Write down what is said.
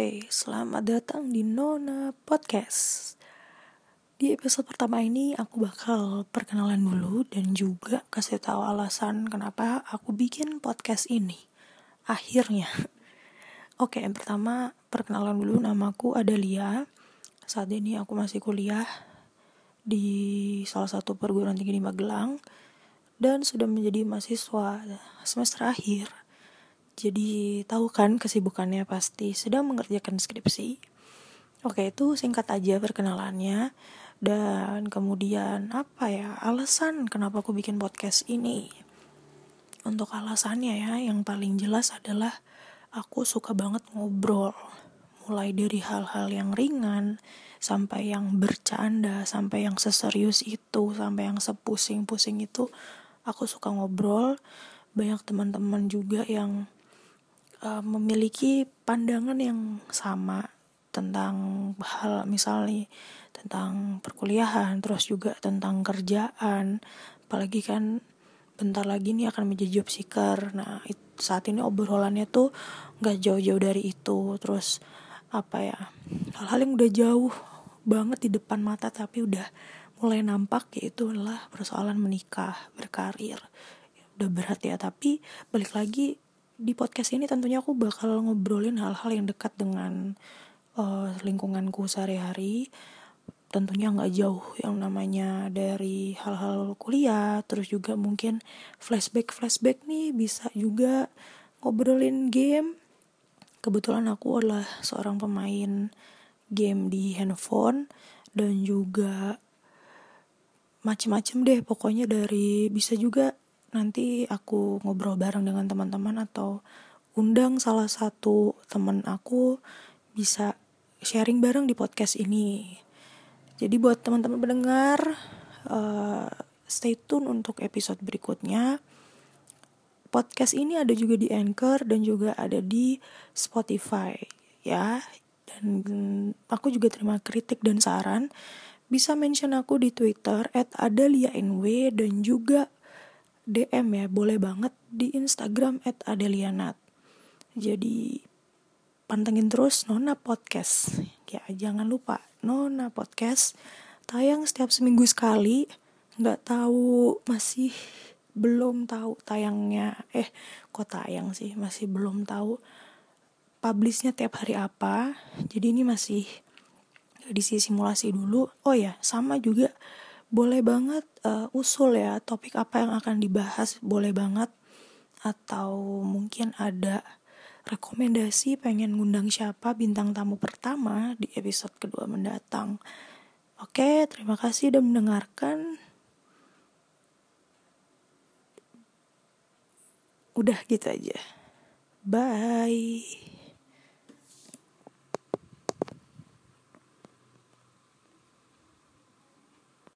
Hai, selamat datang di Nona Podcast. Di episode pertama ini aku bakal perkenalan dulu dan juga kasih tahu alasan kenapa aku bikin podcast ini. Akhirnya. Oke, yang pertama perkenalan dulu namaku Adalia. Saat ini aku masih kuliah di salah satu perguruan tinggi di Magelang dan sudah menjadi mahasiswa semester akhir jadi tahu kan kesibukannya pasti sedang mengerjakan skripsi. Oke, itu singkat aja perkenalannya. Dan kemudian apa ya alasan kenapa aku bikin podcast ini? Untuk alasannya ya, yang paling jelas adalah aku suka banget ngobrol. Mulai dari hal-hal yang ringan, sampai yang bercanda, sampai yang seserius itu, sampai yang sepusing-pusing itu, aku suka ngobrol. Banyak teman-teman juga yang uh, memiliki pandangan yang sama tentang hal misalnya tentang perkuliahan terus juga tentang kerjaan. Apalagi kan bentar lagi nih akan menjadi job seeker. Nah saat ini obrolannya tuh nggak jauh-jauh dari itu. Terus apa ya hal-hal yang udah jauh banget di depan mata tapi udah mulai nampak yaitu adalah persoalan menikah berkarir. Udah berat ya tapi balik lagi di podcast ini tentunya aku bakal ngobrolin hal-hal yang dekat dengan uh, lingkunganku sehari-hari. Tentunya nggak jauh yang namanya dari hal-hal kuliah terus juga mungkin flashback flashback nih bisa juga ngobrolin game. Kebetulan aku adalah seorang pemain game di handphone dan juga macem-macem deh pokoknya dari bisa juga nanti aku ngobrol bareng dengan teman-teman atau undang salah satu teman aku bisa sharing bareng di podcast ini. Jadi buat teman-teman pendengar, uh, stay tune untuk episode berikutnya. Podcast ini ada juga di Anchor dan juga ada di Spotify ya. Dan aku juga terima kritik dan saran. Bisa mention aku di Twitter @adalianw dan juga DM ya boleh banget di Instagram @adelianat. Jadi pantengin terus Nona Podcast. Ya jangan lupa Nona Podcast tayang setiap seminggu sekali. Nggak tahu masih belum tahu tayangnya eh kok tayang sih masih belum tahu publishnya tiap hari apa jadi ini masih di simulasi dulu oh ya sama juga boleh banget uh, usul ya topik apa yang akan dibahas boleh banget atau mungkin ada rekomendasi pengen ngundang siapa bintang tamu pertama di episode kedua mendatang. Oke, terima kasih udah mendengarkan. Udah gitu aja. Bye.